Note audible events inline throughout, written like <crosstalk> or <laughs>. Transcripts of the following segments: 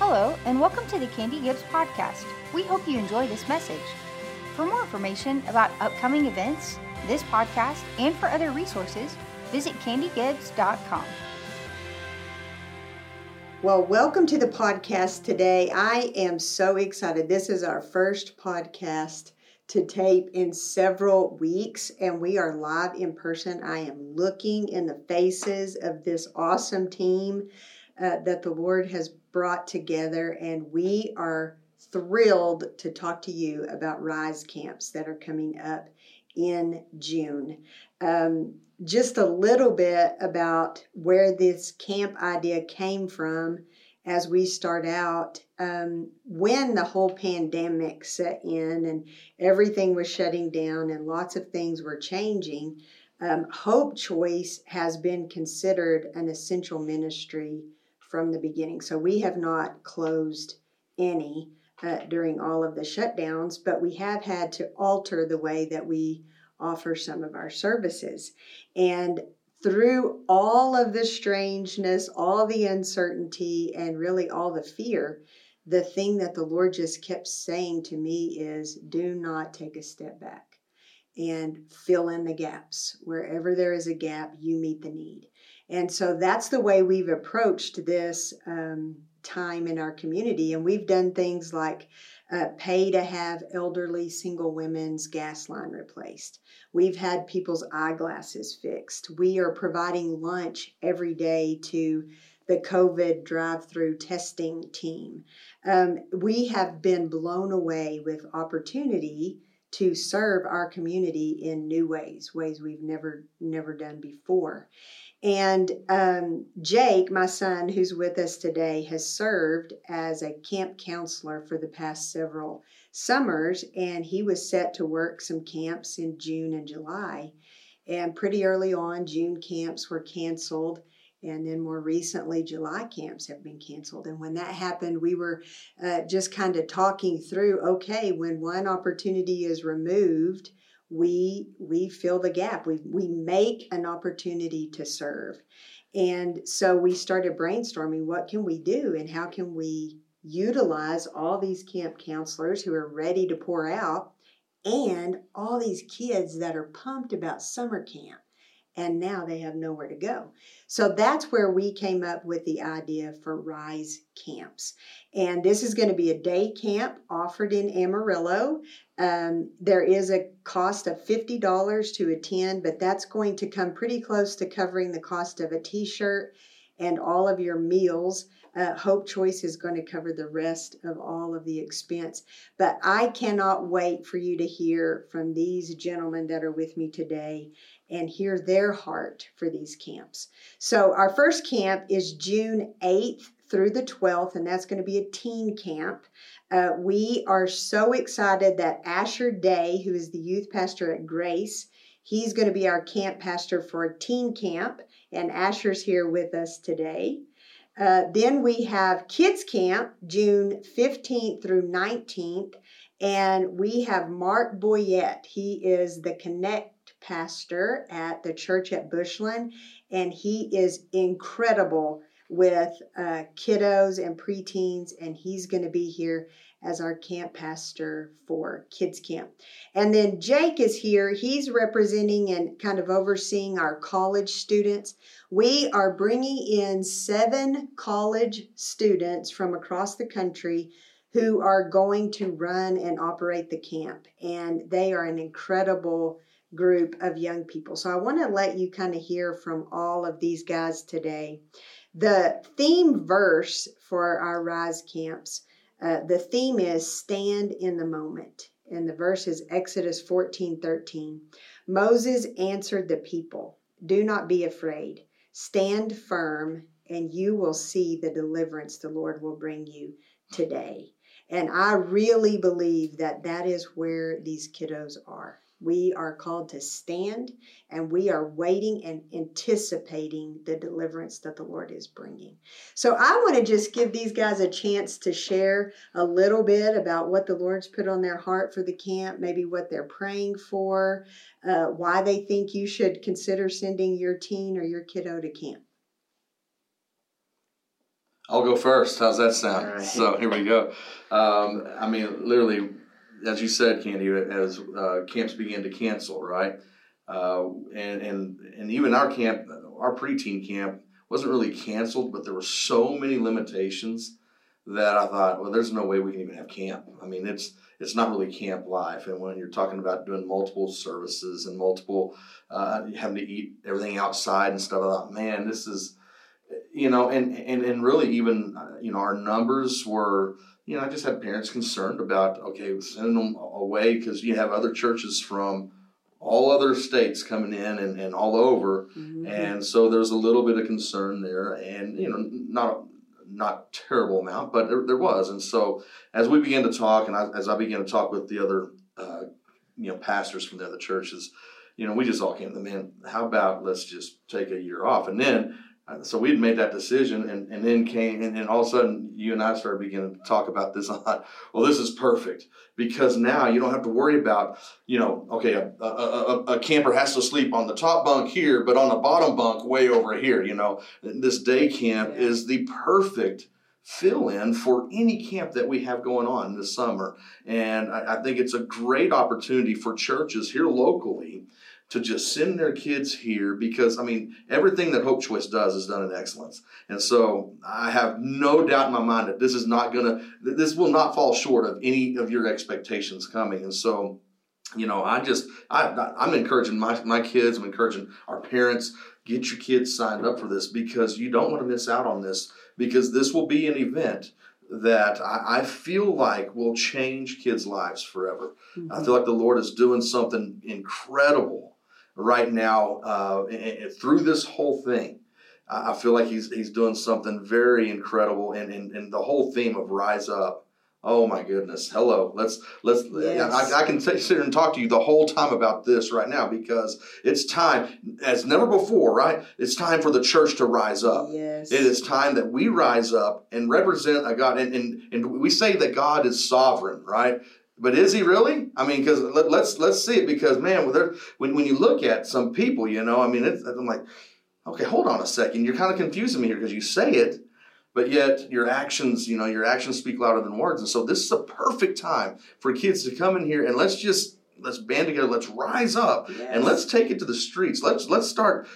Hello, and welcome to the Candy Gibbs podcast. We hope you enjoy this message. For more information about upcoming events, this podcast, and for other resources, visit candygibbs.com. Well, welcome to the podcast today. I am so excited. This is our first podcast to tape in several weeks, and we are live in person. I am looking in the faces of this awesome team uh, that the Lord has brought together, and we are thrilled to talk to you about Rise camps that are coming up in June. Um, just a little bit about where this camp idea came from as we start out. Um, when the whole pandemic set in and everything was shutting down and lots of things were changing, um, Hope Choice has been considered an essential ministry from the beginning. So we have not closed any uh, during all of the shutdowns, but we have had to alter the way that we offer some of our services. And through all of the strangeness, all the uncertainty, and really all the fear, the thing that the Lord just kept saying to me is do not take a step back and fill in the gaps. Wherever there is a gap, you meet the need. And so that's the way we've approached this um, time in our community. And we've done things like uh, pay to have elderly single women's gas line replaced. We've had people's eyeglasses fixed. We are providing lunch every day to the COVID drive through testing team. Um, we have been blown away with opportunity to serve our community in new ways, ways we've never never done before. And um, Jake, my son, who's with us today, has served as a camp counselor for the past several summers, and he was set to work some camps in June and July. And pretty early on, June camps were canceled. And then more recently, July camps have been canceled. And when that happened, we were uh, just kind of talking through okay, when one opportunity is removed, we we fill the gap. We we make an opportunity to serve. And so we started brainstorming what can we do and how can we utilize all these camp counselors who are ready to pour out and all these kids that are pumped about summer camp and now they have nowhere to go. So that's where we came up with the idea for Rise Camps. And this is going to be a day camp offered in Amarillo. Um, there is a cost of $50 to attend, but that's going to come pretty close to covering the cost of a t shirt and all of your meals. Uh, Hope Choice is going to cover the rest of all of the expense. But I cannot wait for you to hear from these gentlemen that are with me today and hear their heart for these camps. So, our first camp is June 8th through the 12th, and that's going to be a teen camp. Uh, we are so excited that Asher Day, who is the youth pastor at Grace, he's going to be our camp pastor for a teen camp, and Asher's here with us today. Uh, then we have Kids Camp, June 15th through 19th, and we have Mark Boyette. He is the Connect pastor at the church at Bushland, and he is incredible with uh, kiddos and preteens, and he's going to be here as our camp pastor for kids camp. And then Jake is here. He's representing and kind of overseeing our college students. We are bringing in seven college students from across the country who are going to run and operate the camp. And they are an incredible group of young people. So I want to let you kind of hear from all of these guys today. The theme verse for our Rise camps, uh, the theme is stand in the moment. And the verse is Exodus 14 13. Moses answered the people, Do not be afraid. Stand firm, and you will see the deliverance the Lord will bring you today. And I really believe that that is where these kiddos are. We are called to stand and we are waiting and anticipating the deliverance that the Lord is bringing. So I want to just give these guys a chance to share a little bit about what the Lord's put on their heart for the camp, maybe what they're praying for, uh, why they think you should consider sending your teen or your kiddo to camp. I'll go first. How's that sound? Right. So here we go. Um, I mean, literally, as you said, Candy, as uh, camps began to cancel, right? Uh, and and and even our camp, our preteen camp, wasn't really canceled, but there were so many limitations that I thought, well, there's no way we can even have camp. I mean, it's it's not really camp life. And when you're talking about doing multiple services and multiple uh, having to eat everything outside and stuff, I thought, man, this is you know, and and and really even uh, you know our numbers were you know I just had parents concerned about okay sending them away because you have other churches from all other states coming in and, and all over. Mm-hmm. and so there's a little bit of concern there and you know not not terrible amount but there, there was. And so as we began to talk and I, as I began to talk with the other uh, you know pastors from the other churches you know we just all came to the man how about let's just take a year off? And then Uh, so we had made that decision and, and then came and, and all of a sudden you and i started beginning to talk about this a lot. <laughs> Well this is perfect because now you don't have to worry about you know okay a, a, a, a, camper has to sleep on the top bunk here but on the bottom bunk way over here you know. This day camp yeah. is the perfect fill in for any camp that we have going on this summer. And I, I think it's a great opportunity for churches here locally to just send their kids here because I mean everything that Hope Choice does is done in excellence, and so I have no doubt in my mind that this is not gonna this will not fall short of any of your expectations coming, and so you know I just I I'm encouraging my my kids, I'm encouraging our parents get your kids signed up for this because you don't want to miss out on this because this will be an event that I, I feel like will change kids' lives forever. Mm-hmm. I feel like the Lord is doing something incredible right now uh, through this whole thing. I feel like he's he's doing something very incredible, and, and, and the whole theme of rise up. Oh my goodness! Hello, let's let's. Yes. I, I, can sit here and talk to you the whole time about this right now because it's time, as never before. Right? It's time for the church to rise up. Yes. It is time that we rise up and represent a God, and and, and we say that God is sovereign. Right? But is he really? I mean, because let, us let's, let's see it. Because man, when when you look at some people, you know, I mean, I'm like, okay, hold on a second. You're kind of confusing me here because you say it, but yet your actions, you know, your actions speak louder than words. And so this is a perfect time for kids to come in here and let's just let's band together. Let's rise up yes. and let's take it to the streets. Let's let's start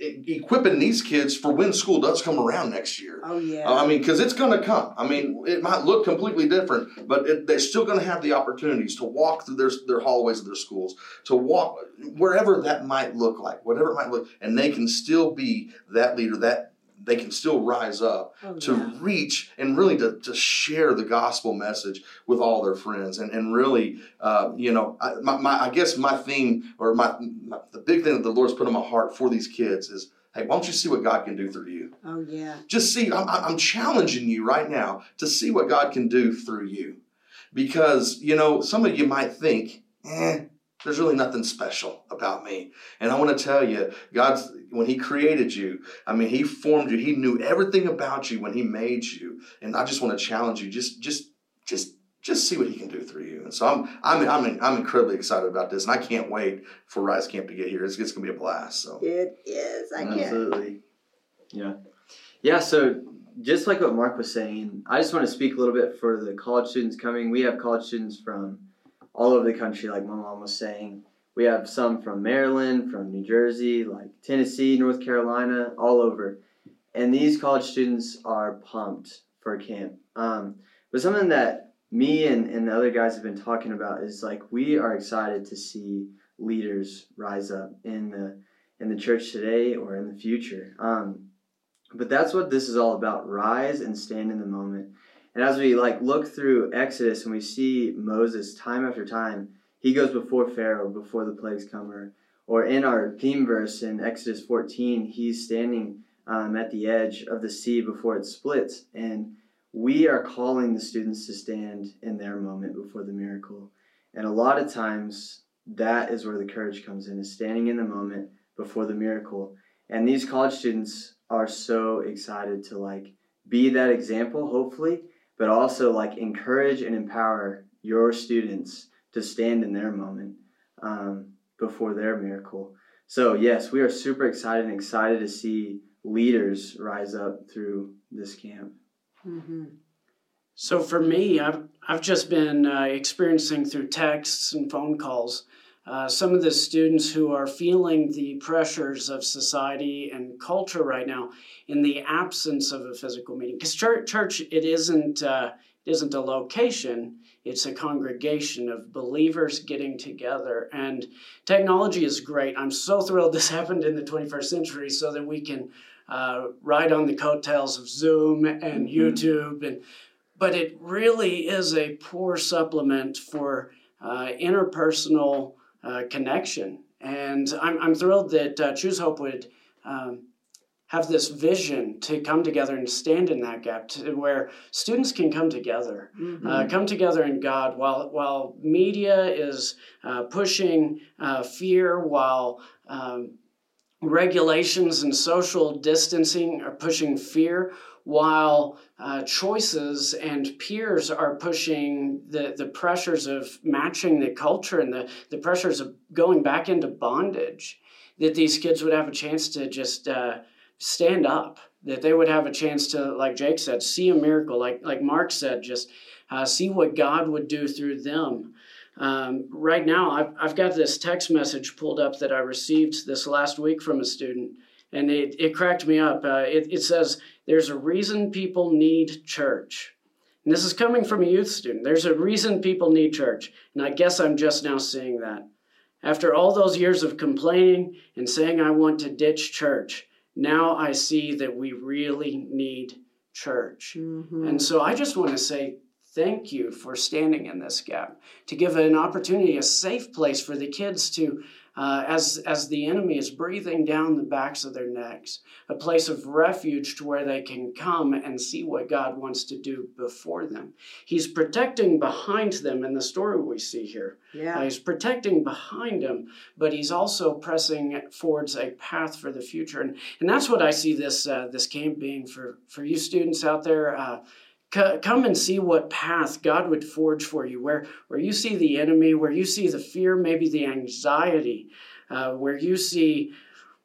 equipping these kids for when school does come around next year. Oh yeah. I mean, because it's going to come. I mean, it might look completely different, but it, they're still going to have the opportunities to walk through their their hallways of their schools, to walk wherever that might look like, whatever it might look, and they can still be that leader, that they can still rise up oh, to yeah. reach and really to, to share the gospel message with all their friends and, and really uh, you know I, my, my, I guess my theme or my, my, the big thing that the lord's put in my heart for these kids is hey why don't you see what god can do through you? Oh yeah. Just see i'm, I'm challenging you right now to see what god can do through you. Because you know some of you might think eh there's really nothing special about me. And I want to tell you, God's when He created you, I mean, He formed you. He knew everything about you when He made you. And I just want to challenge you, just, just, just, just see what He can do through you. And so I'm, I'm, I'm, I'm incredibly excited about this, and I can't wait for Rise Camp to get here. It's, it's going to be a blast. So it is. I can't. Absolutely. Yeah. Yeah. So just like what Mark was saying, I just want to speak a little bit for the college students coming. We have college students from all over the country, like my mom was saying. We have some from Maryland, from New Jersey, like Tennessee, North Carolina, all over. And these college students are pumped for camp. Um, but something that me and, and the other guys have been talking about is like we are excited to see leaders rise up in the in the church today or in the future. Um, but that's what this is all about. Rise and stand in the moment. And as we like look through Exodus and we see Moses time after time, he goes before Pharaoh, before the plagues come, or, or in our theme verse in Exodus 14, he's standing um, at the edge of the sea before it splits. And we are calling the students to stand in their moment before the miracle. And a lot of times, that is where the courage comes in, is standing in the moment before the miracle. And these college students are so excited to like be that example, hopefully, but also like encourage and empower your students to stand in their moment um, before their miracle. So, yes, we are super excited and excited to see leaders rise up through this camp. Mm-hmm. So for me, I've I've just been uh, experiencing through texts and phone calls uh, some of the students who are feeling the pressures of society and culture right now in the absence of a physical meeting. Because church, church, it isn't uh, it isn't a location; it's a congregation of believers getting together. And technology is great. I'm so thrilled <laughs> this happened in the 21st century, so that we can uh, ride on the coattails of Zoom and mm-hmm. YouTube and but it really is a poor supplement for uh, interpersonal uh, connection. And I'm, I'm thrilled that uh, Choose Hope would um, have this vision to come together and stand in that gap to where students can come together, mm-hmm. uh, come together in God while, while media is uh, pushing uh, fear, while um, regulations and social distancing are pushing fear while uh, choices and peers are pushing the, the pressures of matching the culture and the, the pressures of going back into bondage, that these kids would have a chance to just uh, stand up, that they would have a chance to, like Jake said, see a miracle, like, like Mark said, just uh, see what God would do through them. Um, right now, I've, I've got this text message pulled up that I received this last week from a student, and it, it cracked me up. Uh, it, it says, There's a reason people need church. And this is coming from a youth student. There's a reason people need church. And I guess I'm just now seeing that. After all those years of complaining and saying I want to ditch church, now I see that we really need church. Mm-hmm. And so I just want to say thank you for standing in this gap, to give an opportunity, a safe place for the kids to, uh, as, as the enemy is breathing down the backs of their necks, a place of refuge to where they can come and see what God wants to do before them. He's protecting behind them in the story we see here. Yeah. Uh, he's protecting behind them, but he's also pressing towards a path for the future. And, and that's what I see this, uh, this camp being for, for you students out there. Uh, come and see what path God would forge for you, where, where you see the enemy, where you see the fear, maybe the anxiety, uh, where you see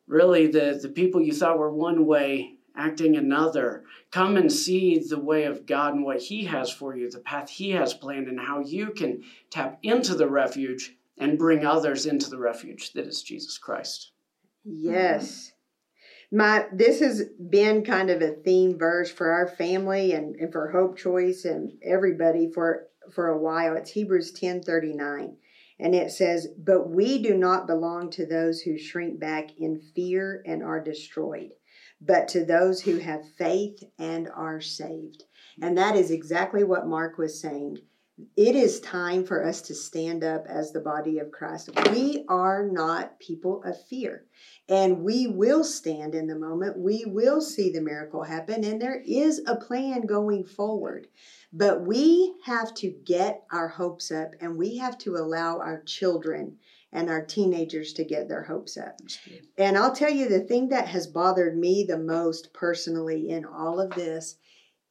really the, the people you thought were one way acting another. Come and see the way of God and what He has for you, the path He has planned, and how you can tap into the refuge and bring others into the refuge that is Jesus Christ. Yes my this has been kind of a theme verse for our family and, and for Hope Choice and everybody for for a while. It's Hebrews 10 39. And it says, But we do not belong to those who shrink back in fear and are destroyed, but to those who have faith and are saved. And that is exactly what Mark was saying. It is time for us to stand up as the body of Christ. We are not people of fear. And we will stand in the moment. We will see the miracle happen. And there is a plan going forward. But we have to get our hopes up and we have to allow our children and our teenagers to get their hopes up. And I'll tell you the thing that has bothered me the most personally in all of this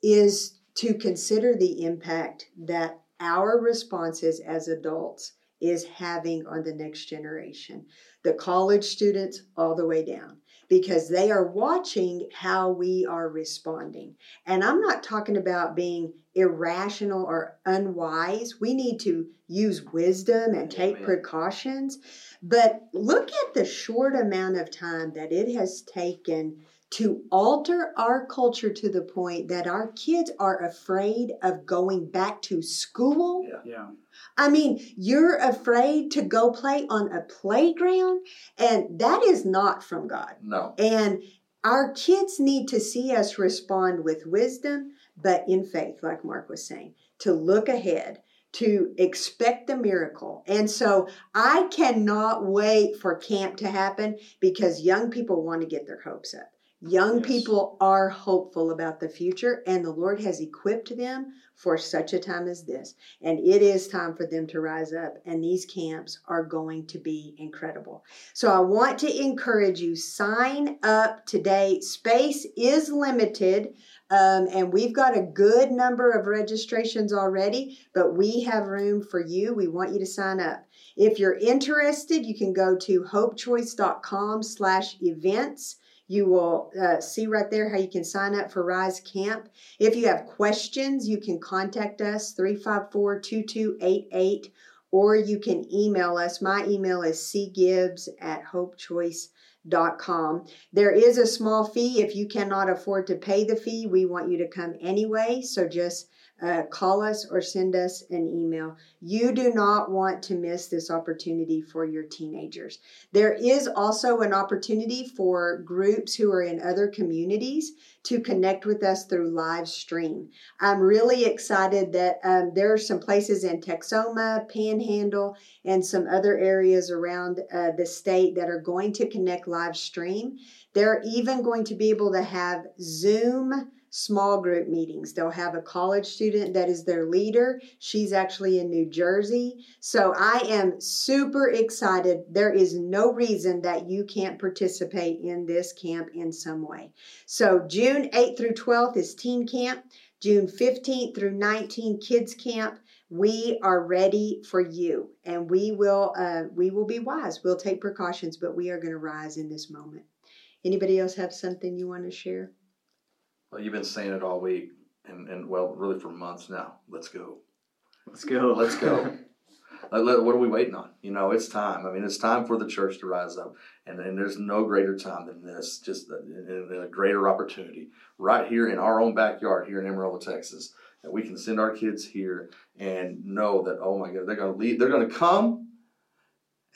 is to consider the impact that our responses as adults is having on the next generation the college students all the way down because they are watching how we are responding. And I'm not talking about being irrational or unwise. We need to use wisdom and take Amen. precautions. But look at the short amount of time that it has taken to alter our culture to the point that our kids are afraid of going back to school. Yeah. yeah. I mean, you're afraid to go play on a playground, and that is not from God. No. And our kids need to see us respond with wisdom, but in faith, like Mark was saying, to look ahead, to expect the miracle. And so I cannot wait for camp to happen because young people want to get their hopes up. Young yes. people are hopeful about the future, and the Lord has equipped them for such a time as this. And it is time for them to rise up, and these camps are going to be incredible. So I want to encourage you sign up today. Space is limited. Um, and we've got a good number of registrations already, but we have room for you. We want you to sign up. If you're interested, you can go to hopechoice.com slash events You will uh, see right there how you can sign up for Rise Camp. If you have questions, you can contact us 354 2288 or you can email us. My email is cgibbs at hopechoice.com. There is a small fee. If you cannot afford to pay the fee, we want you to come anyway. So just uh, call us or send us an email. You do not want to miss this opportunity for your teenagers. There is also an opportunity for groups who are in other communities to connect with us through live stream. I'm really excited that um, there are some places in Texoma, Panhandle, and some other areas around uh, the state that are going to connect live stream. They're even going to be able to have Zoom small group meetings. They'll have a college student that is their leader. She's actually in New Jersey. So I am super excited. There is no reason that you can't participate in this camp in some way. So June 8th through 12th is teen camp. June 15th through 19th kids camp we are ready for you and we will uh, we will be wise we'll take precautions but we are going to rise in this moment anybody else have something you want to share well, you've been saying it all week, and, and well, really for months now. Let's go. Let's go. Let's go. <laughs> what are we waiting on? You know, it's time. I mean, it's time for the church to rise up, and, and there's no greater time than this. Just a, a greater opportunity right here in our own backyard here in Amarillo, Texas, that we can send our kids here and know that oh my God, they're going to leave. They're going to come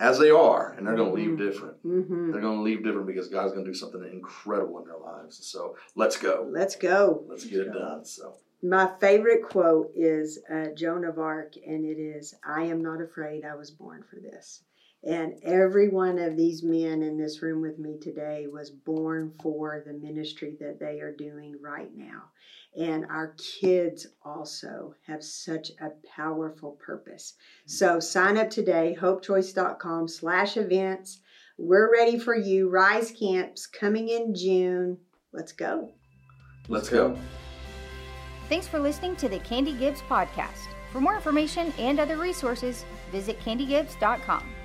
as they are, and they're going to leave mm-hmm. different. Mm-hmm. They're going to leave different because God's going to do something incredible in their lives. So let's go. Let's go. Let's get it done. So my favorite quote is uh, Joan of Arc, and it is, "I am not afraid. I was born for this." And every one of these men in this room with me today was born for the ministry that they are doing right now. And our kids also have such a powerful purpose. So sign up today, hopechoice.com slash events. We're ready for you. Rise Camps coming in June. Let's go. Let's go. Thanks for listening to the Candy Gibbs podcast. For more information and other resources, visit candygibbs.com.